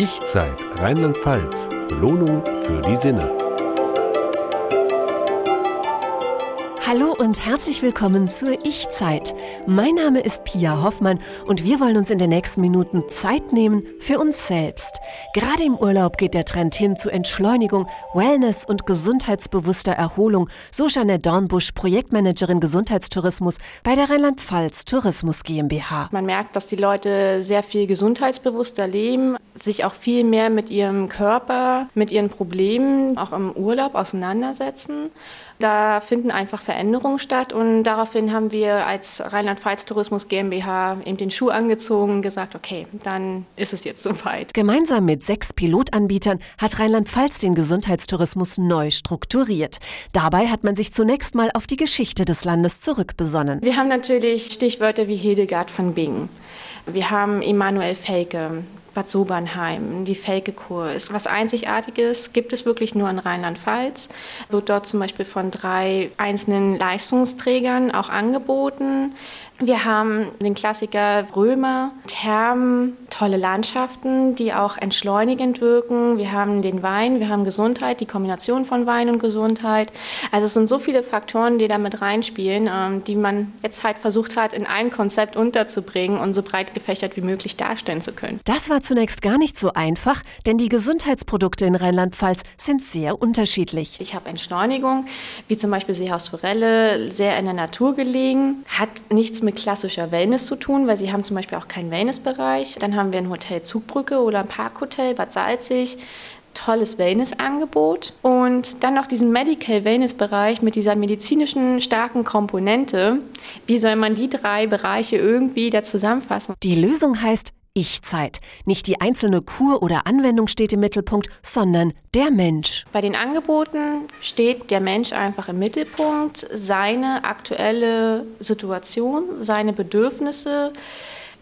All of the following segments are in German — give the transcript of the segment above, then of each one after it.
Ich-Zeit Rheinland-Pfalz. Belohnung für die Sinne. Hallo und herzlich willkommen zur Ich-Zeit. Mein Name ist Pia Hoffmann und wir wollen uns in den nächsten Minuten Zeit nehmen für uns selbst. Gerade im Urlaub geht der Trend hin zu Entschleunigung, Wellness und gesundheitsbewusster Erholung, so Janette Dornbusch, Projektmanagerin Gesundheitstourismus bei der Rheinland-Pfalz Tourismus GmbH. Man merkt, dass die Leute sehr viel gesundheitsbewusster leben, sich auch viel mehr mit ihrem Körper, mit ihren Problemen auch im Urlaub auseinandersetzen. Da finden einfach Veränderungen statt und daraufhin haben wir als Rheinland-Pfalz Tourismus GmbH eben den Schuh angezogen und gesagt, okay, dann ist es jetzt soweit. Gemeinsam mit sechs Pilotanbietern hat Rheinland-Pfalz den Gesundheitstourismus neu strukturiert. Dabei hat man sich zunächst mal auf die Geschichte des Landes zurückbesonnen. Wir haben natürlich Stichwörter wie Hildegard von Bingen. Wir haben Emanuel Felke, Bad Sobernheim, die Felke-Kur ist was Einzigartiges, gibt es wirklich nur in Rheinland-Pfalz. Wird dort zum Beispiel von drei einzelnen Leistungsträgern auch angeboten. Wir haben den Klassiker Römer, Thermen, tolle Landschaften, die auch entschleunigend wirken. Wir haben den Wein, wir haben Gesundheit, die Kombination von Wein und Gesundheit. Also es sind so viele Faktoren, die da mit reinspielen, ähm, die man jetzt halt versucht hat, in ein Konzept unterzubringen und so breit gefächert wie möglich darstellen zu können. Das war zunächst gar nicht so einfach, denn die Gesundheitsprodukte in Rheinland-Pfalz sind sehr unterschiedlich. Ich habe Entschleunigung, wie zum Beispiel Seehaus Forelle, sehr in der Natur gelegen, hat nichts mit mit klassischer Wellness zu tun, weil sie haben zum Beispiel auch keinen Wellnessbereich. Dann haben wir ein Hotel Zugbrücke oder ein Parkhotel Bad Salzig tolles Wellnessangebot und dann noch diesen Medical Wellness Bereich mit dieser medizinischen starken Komponente. Wie soll man die drei Bereiche irgendwie da zusammenfassen? Die Lösung heißt ich-Zeit. Nicht die einzelne Kur oder Anwendung steht im Mittelpunkt, sondern der Mensch. Bei den Angeboten steht der Mensch einfach im Mittelpunkt, seine aktuelle Situation, seine Bedürfnisse,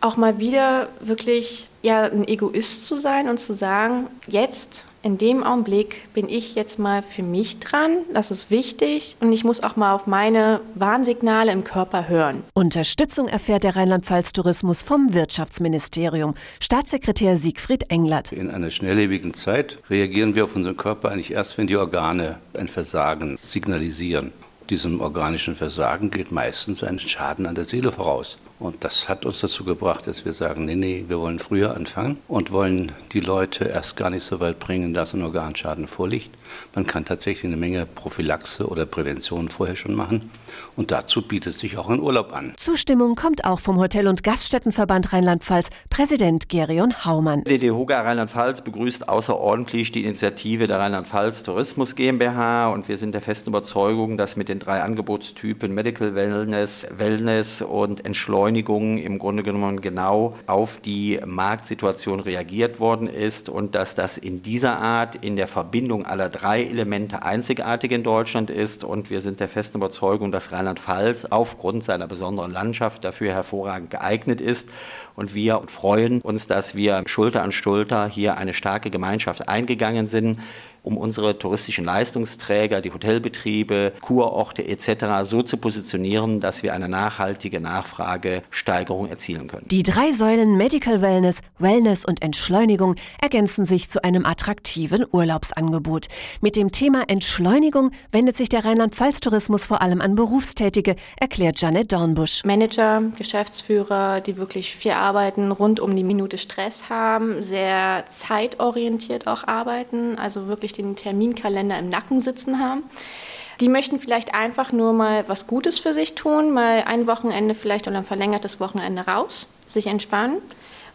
auch mal wieder wirklich ja, ein Egoist zu sein und zu sagen, jetzt in dem Augenblick bin ich jetzt mal für mich dran, das ist wichtig und ich muss auch mal auf meine Warnsignale im Körper hören. Unterstützung erfährt der Rheinland-Pfalz Tourismus vom Wirtschaftsministerium. Staatssekretär Siegfried Englert. In einer schnelllebigen Zeit reagieren wir auf unseren Körper eigentlich erst, wenn die Organe ein Versagen signalisieren. Diesem organischen Versagen geht meistens ein Schaden an der Seele voraus. Und das hat uns dazu gebracht, dass wir sagen, nee, nee, wir wollen früher anfangen und wollen die Leute erst gar nicht so weit bringen, dass ein Organschaden vorliegt. Man kann tatsächlich eine Menge Prophylaxe oder Prävention vorher schon machen. Und dazu bietet sich auch ein Urlaub an. Zustimmung kommt auch vom Hotel- und Gaststättenverband Rheinland-Pfalz, Präsident Gerion Haumann. Die DDHOGA Rheinland-Pfalz begrüßt außerordentlich die Initiative der Rheinland-Pfalz Tourismus GmbH und wir sind der festen Überzeugung, dass mit den drei Angebotstypen Medical Wellness, Wellness und Entschleunigung Beschleunigung im Grunde genommen genau auf die Marktsituation reagiert worden ist und dass das in dieser Art in der Verbindung aller drei Elemente einzigartig in Deutschland ist. Und wir sind der festen Überzeugung, dass Rheinland-Pfalz aufgrund seiner besonderen Landschaft dafür hervorragend geeignet ist. Und wir freuen uns, dass wir Schulter an Schulter hier eine starke Gemeinschaft eingegangen sind um unsere touristischen Leistungsträger, die Hotelbetriebe, Kurorte etc. so zu positionieren, dass wir eine nachhaltige Nachfragesteigerung erzielen können. Die drei Säulen Medical Wellness, Wellness und Entschleunigung ergänzen sich zu einem attraktiven Urlaubsangebot. Mit dem Thema Entschleunigung wendet sich der Rheinland-Pfalz-Tourismus vor allem an Berufstätige, erklärt Janet Dornbusch. Manager, Geschäftsführer, die wirklich viel arbeiten, rund um die Minute Stress haben, sehr zeitorientiert auch arbeiten, also wirklich den Terminkalender im Nacken sitzen haben. Die möchten vielleicht einfach nur mal was Gutes für sich tun, mal ein Wochenende vielleicht oder ein verlängertes Wochenende raus, sich entspannen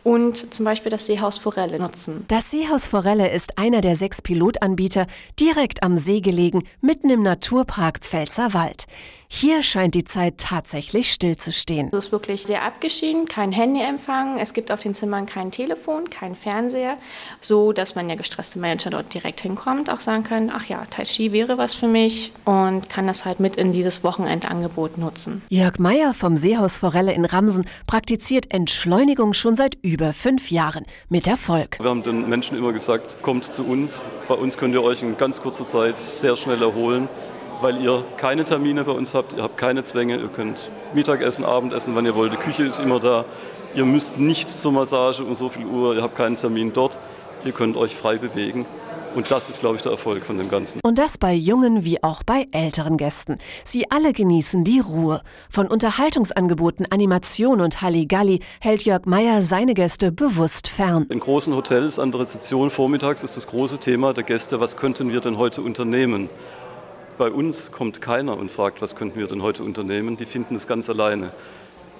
und zum Beispiel das Seehaus Forelle nutzen. Das Seehaus Forelle ist einer der sechs Pilotanbieter, direkt am See gelegen, mitten im Naturpark Pfälzerwald. Hier scheint die Zeit tatsächlich stillzustehen. Es ist wirklich sehr abgeschieden, kein Handyempfang, es gibt auf den Zimmern kein Telefon, kein Fernseher, so dass man ja gestresste Manager dort direkt hinkommt, auch sagen können, ach ja, Tai Chi wäre was für mich und kann das halt mit in dieses Wochenendangebot nutzen. Jörg Meyer vom Seehaus Forelle in Ramsen praktiziert Entschleunigung schon seit über fünf Jahren mit Erfolg. Wir haben den Menschen immer gesagt, kommt zu uns, bei uns könnt ihr euch in ganz kurzer Zeit sehr schnell erholen weil ihr keine Termine bei uns habt, ihr habt keine Zwänge, ihr könnt Mittagessen, Abendessen, wann ihr wollt, die Küche ist immer da, ihr müsst nicht zur Massage um so viel Uhr, ihr habt keinen Termin dort. ihr könnt euch frei bewegen. Und das ist, glaube ich, der Erfolg von dem Ganzen. Und das bei jungen wie auch bei älteren Gästen. Sie alle genießen die Ruhe. Von Unterhaltungsangeboten, Animation und Halligalli hält Jörg Meyer seine Gäste bewusst fern. In großen Hotels an der Rezeption vormittags ist das große Thema der Gäste, was könnten wir denn heute unternehmen? Bei uns kommt keiner und fragt, was könnten wir denn heute unternehmen. Die finden es ganz alleine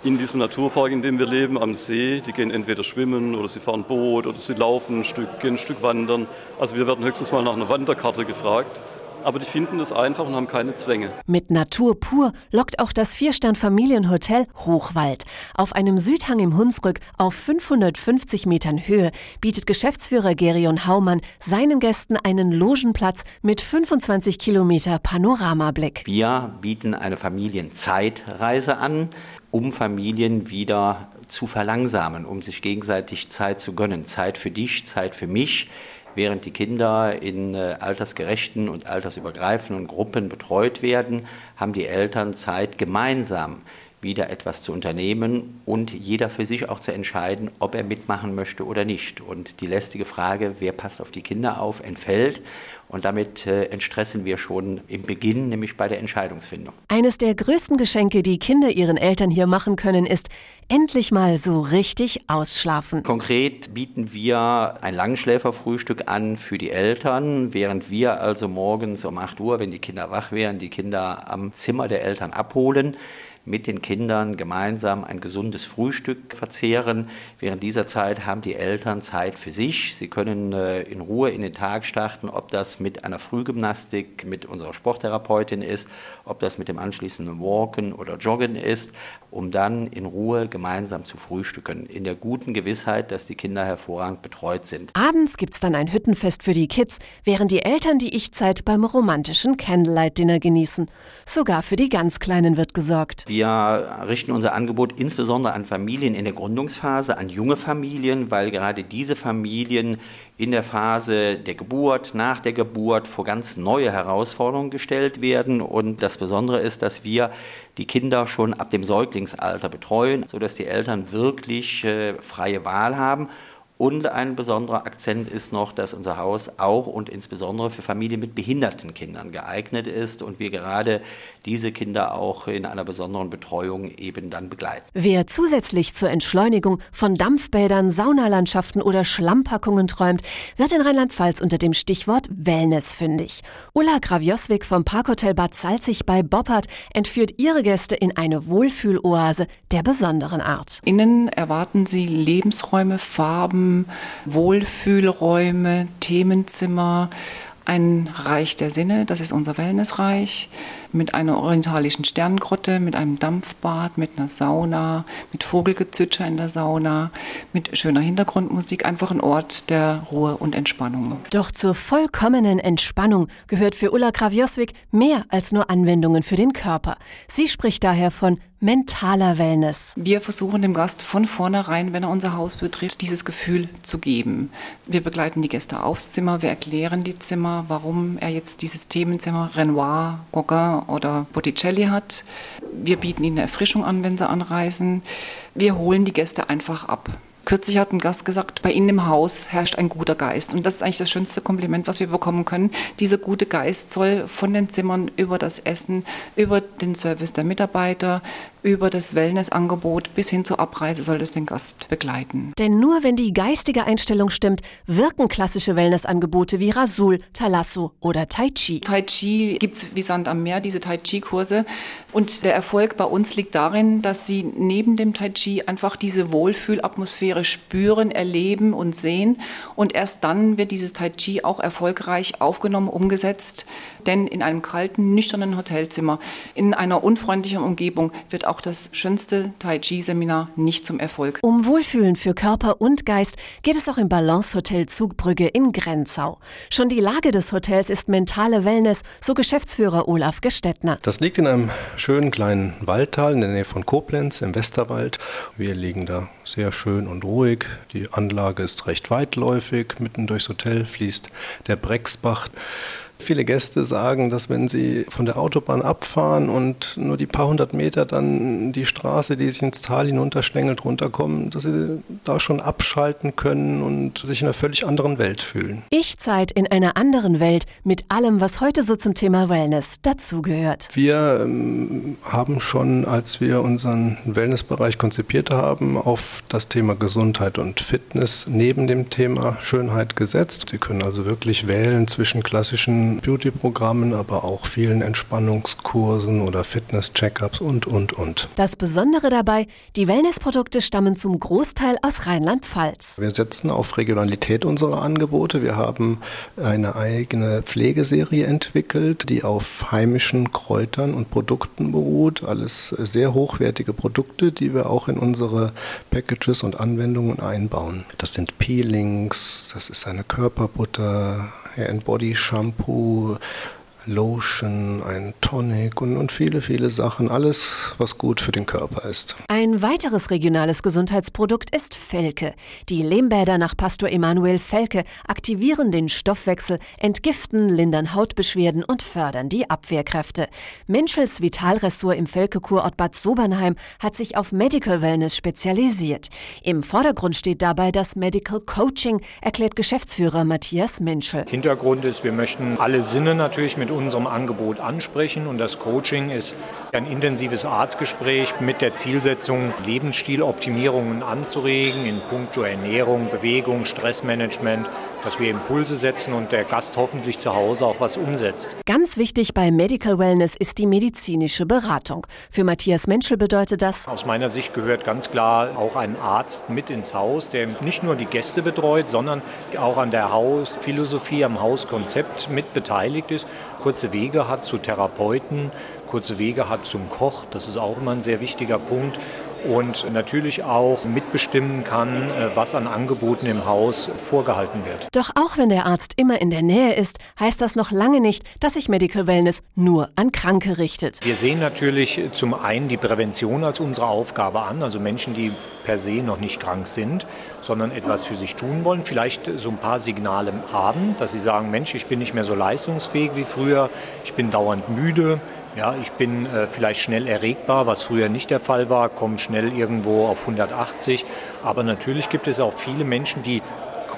in diesem Naturpark, in dem wir leben, am See. Die gehen entweder schwimmen oder sie fahren Boot oder sie laufen ein Stück, gehen ein Stück wandern. Also wir werden höchstens mal nach einer Wanderkarte gefragt. Aber die finden das einfach und haben keine Zwänge. Mit Natur pur lockt auch das Vierstern-Familienhotel Hochwald. Auf einem Südhang im Hunsrück auf 550 Metern Höhe bietet Geschäftsführer Gerion Haumann seinen Gästen einen Logenplatz mit 25 Kilometer Panoramablick. Wir bieten eine Familienzeitreise an um Familien wieder zu verlangsamen, um sich gegenseitig Zeit zu gönnen. Zeit für dich, Zeit für mich. Während die Kinder in äh, altersgerechten und altersübergreifenden Gruppen betreut werden, haben die Eltern Zeit, gemeinsam wieder etwas zu unternehmen und jeder für sich auch zu entscheiden, ob er mitmachen möchte oder nicht. Und die lästige Frage, wer passt auf die Kinder auf, entfällt. Und damit äh, entstressen wir schon im Beginn, nämlich bei der Entscheidungsfindung. Eines der größten Geschenke, die Kinder ihren Eltern hier machen können, ist endlich mal so richtig ausschlafen. Konkret bieten wir ein Langschläferfrühstück an für die Eltern, während wir also morgens um 8 Uhr, wenn die Kinder wach wären, die Kinder am Zimmer der Eltern abholen mit den Kindern gemeinsam ein gesundes Frühstück verzehren. Während dieser Zeit haben die Eltern Zeit für sich. Sie können äh, in Ruhe in den Tag starten, ob das mit einer Frühgymnastik mit unserer Sporttherapeutin ist, ob das mit dem anschließenden Walken oder Joggen ist, um dann in Ruhe gemeinsam zu frühstücken, in der guten Gewissheit, dass die Kinder hervorragend betreut sind. Abends gibt es dann ein Hüttenfest für die Kids, während die Eltern die Ich-Zeit beim romantischen Candlelight-Dinner genießen. Sogar für die ganz Kleinen wird gesorgt. Wir richten unser Angebot insbesondere an Familien in der Gründungsphase, an junge Familien, weil gerade diese Familien in der Phase der Geburt, nach der Geburt vor ganz neue Herausforderungen gestellt werden. Und das Besondere ist, dass wir die Kinder schon ab dem Säuglingsalter betreuen, sodass die Eltern wirklich äh, freie Wahl haben und ein besonderer Akzent ist noch, dass unser Haus auch und insbesondere für Familien mit behinderten Kindern geeignet ist und wir gerade diese Kinder auch in einer besonderen Betreuung eben dann begleiten. Wer zusätzlich zur Entschleunigung von Dampfbädern, Saunalandschaften oder Schlammpackungen träumt, wird in Rheinland-Pfalz unter dem Stichwort Wellness fündig. Ulla Gravioswig vom Parkhotel Bad Salzig bei Boppard entführt ihre Gäste in eine Wohlfühloase der besonderen Art. Innen erwarten sie Lebensräume, Farben, Wohlfühlräume, Themenzimmer, ein Reich der Sinne, das ist unser Wellnessreich mit einer orientalischen Sterngrotte, mit einem Dampfbad, mit einer Sauna, mit Vogelgezwitscher in der Sauna, mit schöner Hintergrundmusik, einfach ein Ort der Ruhe und Entspannung. Doch zur vollkommenen Entspannung gehört für Ulla Krawioswig mehr als nur Anwendungen für den Körper. Sie spricht daher von mentaler Wellness. Wir versuchen dem Gast von vornherein, wenn er unser Haus betritt, dieses Gefühl zu geben. Wir begleiten die Gäste aufs Zimmer, wir erklären die Zimmer, warum er jetzt dieses Themenzimmer Renoir, Gauguin oder Botticelli hat. Wir bieten ihnen Erfrischung an, wenn sie anreisen. Wir holen die Gäste einfach ab. Kürzlich hat ein Gast gesagt, bei Ihnen im Haus herrscht ein guter Geist. Und das ist eigentlich das schönste Kompliment, was wir bekommen können. Dieser gute Geist soll von den Zimmern über das Essen, über den Service der Mitarbeiter, über das Wellnessangebot bis hin zur Abreise soll es den Gast begleiten. Denn nur wenn die geistige Einstellung stimmt, wirken klassische Wellnessangebote wie Rasul, Talasso oder Tai Chi. Tai Chi gibt es wie Sand am Meer, diese Tai Chi-Kurse. Und der Erfolg bei uns liegt darin, dass sie neben dem Tai Chi einfach diese Wohlfühlatmosphäre spüren, erleben und sehen. Und erst dann wird dieses Tai Chi auch erfolgreich aufgenommen, umgesetzt. Denn in einem kalten, nüchternen Hotelzimmer, in einer unfreundlichen Umgebung wird auch das schönste Tai Chi-Seminar nicht zum Erfolg. Um Wohlfühlen für Körper und Geist geht es auch im Balance Hotel Zugbrügge in Grenzau. Schon die Lage des Hotels ist mentale Wellness, so Geschäftsführer Olaf Gestettner. Das liegt in einem schönen kleinen Waldtal in der Nähe von Koblenz im Westerwald. Wir liegen da sehr schön und ruhig. Die Anlage ist recht weitläufig. Mitten durchs Hotel fließt der Brexbach. Viele Gäste sagen, dass wenn sie von der Autobahn abfahren und nur die paar hundert Meter dann die Straße, die sich ins Tal hinunterschlängelt, runterkommen, dass sie da schon abschalten können und sich in einer völlig anderen Welt fühlen. Ich-Zeit in einer anderen Welt mit allem, was heute so zum Thema Wellness dazugehört. Wir ähm, haben schon, als wir unseren Wellnessbereich konzipiert haben, auf das Thema Gesundheit und Fitness neben dem Thema Schönheit gesetzt. Sie können also wirklich wählen zwischen klassischen Beauty-Programmen, aber auch vielen Entspannungskursen oder Fitness-Checkups und, und, und. Das Besondere dabei, die Wellnessprodukte stammen zum Großteil aus Rheinland-Pfalz. Wir setzen auf Regionalität unserer Angebote. Wir haben eine eigene Pflegeserie entwickelt, die auf heimischen Kräutern und Produkten beruht. Alles sehr hochwertige Produkte, die wir auch in unsere Packages und Anwendungen einbauen. Das sind Peelings, das ist eine Körperbutter, Hair and Body Shampoo, Lotion, ein Tonic und, und viele, viele Sachen. Alles, was gut für den Körper ist. Ein weiteres regionales Gesundheitsprodukt ist Felke. Die Lehmbäder nach Pastor Emanuel Felke aktivieren den Stoffwechsel, entgiften, lindern Hautbeschwerden und fördern die Abwehrkräfte. Menschels Vitalressort im Felke-Kurort Bad Sobernheim hat sich auf Medical Wellness spezialisiert. Im Vordergrund steht dabei das Medical Coaching, erklärt Geschäftsführer Matthias Menschel. Hintergrund ist, wir möchten alle Sinne natürlich mit unserem Angebot ansprechen. Und das Coaching ist ein intensives Arztgespräch mit der Zielsetzung, Lebensstiloptimierungen anzuregen in puncto Ernährung, Bewegung, Stressmanagement, dass wir Impulse setzen und der Gast hoffentlich zu Hause auch was umsetzt. Ganz wichtig bei Medical Wellness ist die medizinische Beratung. Für Matthias Menschel bedeutet das, aus meiner Sicht gehört ganz klar auch ein Arzt mit ins Haus, der nicht nur die Gäste betreut, sondern auch an der Hausphilosophie, am Hauskonzept mit beteiligt ist, kurze Wege hat zu Therapeuten, kurze Wege hat zum Koch. Das ist auch immer ein sehr wichtiger Punkt und natürlich auch mitbestimmen kann, äh, was an Angeboten im Haus vorgehalten wird. Doch auch wenn der Arzt immer in der Nähe ist, heißt das noch lange nicht, dass sich Medical Wellness nur an Kranke richtet. Wir sehen natürlich zum einen die Prävention als unsere Aufgabe an, also Menschen, die per se noch nicht krank sind, sondern etwas für sich tun wollen, vielleicht so ein paar Signale haben, dass sie sagen, Mensch, ich bin nicht mehr so leistungsfähig wie früher, ich bin dauernd müde, ja, ich bin äh, vielleicht schnell erregbar, was früher nicht der Fall war, komme schnell irgendwo auf 180. Aber natürlich gibt es auch viele Menschen, die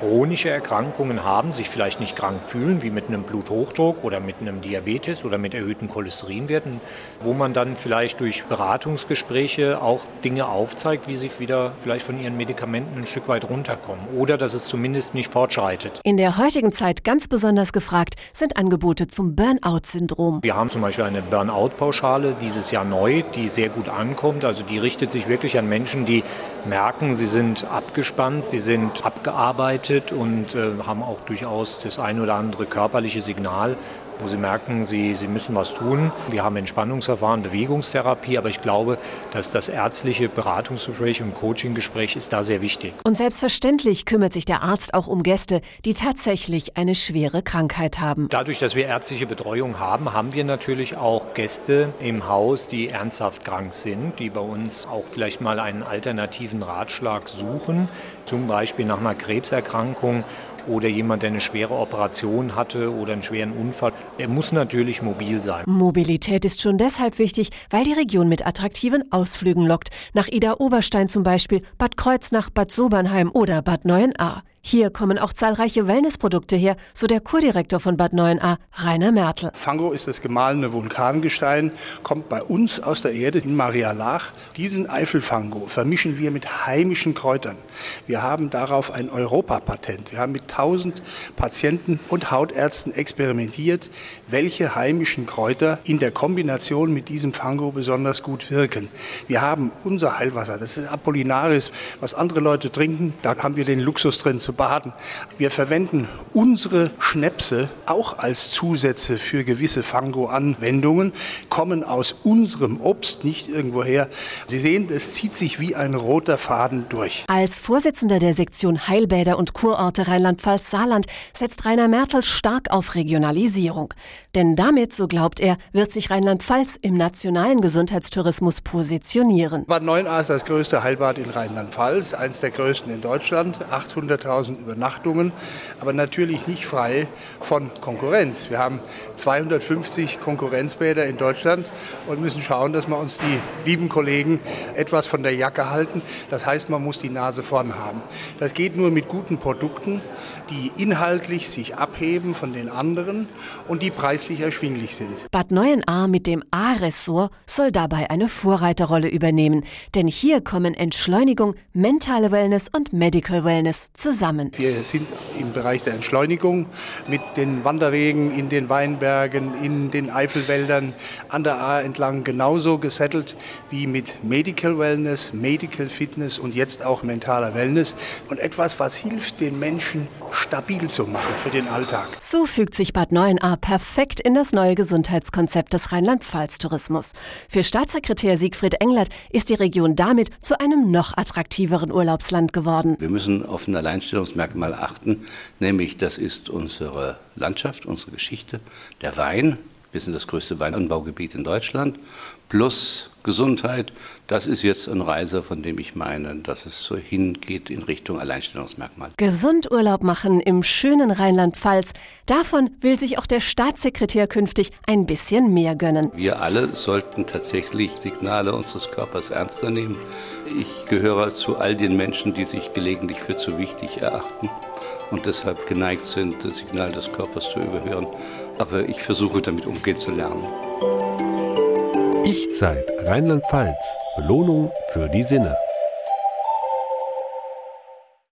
chronische Erkrankungen haben, sich vielleicht nicht krank fühlen, wie mit einem Bluthochdruck oder mit einem Diabetes oder mit erhöhten Cholesterinwerten, wo man dann vielleicht durch Beratungsgespräche auch Dinge aufzeigt, wie sie wieder vielleicht von ihren Medikamenten ein Stück weit runterkommen oder dass es zumindest nicht fortschreitet. In der heutigen Zeit ganz besonders gefragt sind Angebote zum Burnout-Syndrom. Wir haben zum Beispiel eine Burnout-Pauschale dieses Jahr neu, die sehr gut ankommt. Also die richtet sich wirklich an Menschen, die merken, sie sind abgespannt, sie sind abgearbeitet und äh, haben auch durchaus das ein oder andere körperliche Signal, wo sie merken, sie, sie müssen was tun. Wir haben Entspannungsverfahren, Bewegungstherapie, aber ich glaube, dass das ärztliche Beratungsgespräch und Coachinggespräch ist da sehr wichtig. Und selbstverständlich kümmert sich der Arzt auch um Gäste, die tatsächlich eine schwere Krankheit haben. Dadurch, dass wir ärztliche Betreuung haben, haben wir natürlich auch Gäste im Haus, die ernsthaft krank sind, die bei uns auch vielleicht mal einen alternativen Ratschlag suchen, zum Beispiel nach einer Krebserkrankung oder jemand, der eine schwere Operation hatte oder einen schweren Unfall. Er muss natürlich mobil sein. Mobilität ist schon deshalb wichtig, weil die Region mit attraktiven Ausflügen lockt. Nach Ida Oberstein zum Beispiel, Bad Kreuznach, Bad Sobernheim oder Bad Neuenahr. Hier kommen auch zahlreiche Wellnessprodukte her, so der Kurdirektor von Bad Neuenahr, Rainer Mertel. Fango ist das gemahlene Vulkangestein, kommt bei uns aus der Erde in Maria Lach. Diesen Eifelfango vermischen wir mit heimischen Kräutern. Wir haben darauf ein Europapatent. Wir haben mit 1000 Patienten und Hautärzten experimentiert, welche heimischen Kräuter in der Kombination mit diesem Fango besonders gut wirken. Wir haben unser Heilwasser, das ist Apollinaris, was andere Leute trinken. Da haben wir den Luxus drin zu baden. Wir verwenden unsere Schnäpse auch als Zusätze für gewisse Fango-Anwendungen, kommen aus unserem Obst, nicht irgendwoher. Sie sehen, es zieht sich wie ein roter Faden durch. Als Vorsitzender der Sektion Heilbäder und Kurorte Rheinland-Pfalz-Saarland setzt Rainer Mertel stark auf Regionalisierung. Denn damit, so glaubt er, wird sich Rheinland-Pfalz im nationalen Gesundheitstourismus positionieren. Bad Neuenahr ist das größte Heilbad in Rheinland-Pfalz, eines der größten in Deutschland. 800.000 5000 Übernachtungen, aber natürlich nicht frei von Konkurrenz. Wir haben 250 Konkurrenzbäder in Deutschland und müssen schauen, dass wir uns die lieben Kollegen etwas von der Jacke halten. Das heißt, man muss die Nase vorn haben. Das geht nur mit guten Produkten, die inhaltlich sich abheben von den anderen und die preislich erschwinglich sind. Bad Neuenahr mit dem A-Ressort soll dabei eine Vorreiterrolle übernehmen, denn hier kommen Entschleunigung, mentale Wellness und Medical Wellness zusammen. Wir sind im Bereich der Entschleunigung mit den Wanderwegen in den Weinbergen, in den Eifelwäldern an der A entlang genauso gesettelt wie mit Medical Wellness, Medical Fitness und jetzt auch mentaler Wellness und etwas, was hilft den Menschen stabil zu machen für den Alltag. So fügt sich Bad Neuenahr perfekt in das neue Gesundheitskonzept des Rheinland-Pfalz-Tourismus. Für Staatssekretär Siegfried Englert ist die Region damit zu einem noch attraktiveren Urlaubsland geworden. Wir müssen auf ein Alleinstellungsmerkmal achten, nämlich das ist unsere Landschaft, unsere Geschichte, der Wein. Wir sind das größte Weinanbaugebiet in Deutschland, plus Gesundheit. Das ist jetzt ein Reise, von dem ich meine, dass es so hingeht in Richtung Alleinstellungsmerkmal. Gesund Urlaub machen im schönen Rheinland-Pfalz. Davon will sich auch der Staatssekretär künftig ein bisschen mehr gönnen. Wir alle sollten tatsächlich Signale unseres Körpers ernster nehmen. Ich gehöre zu all den Menschen, die sich gelegentlich für zu wichtig erachten und deshalb geneigt sind, das Signal des Körpers zu überhören. Aber ich versuche damit umgehen zu lernen. Ich-Zeit Rheinland-Pfalz. Belohnung für die Sinne.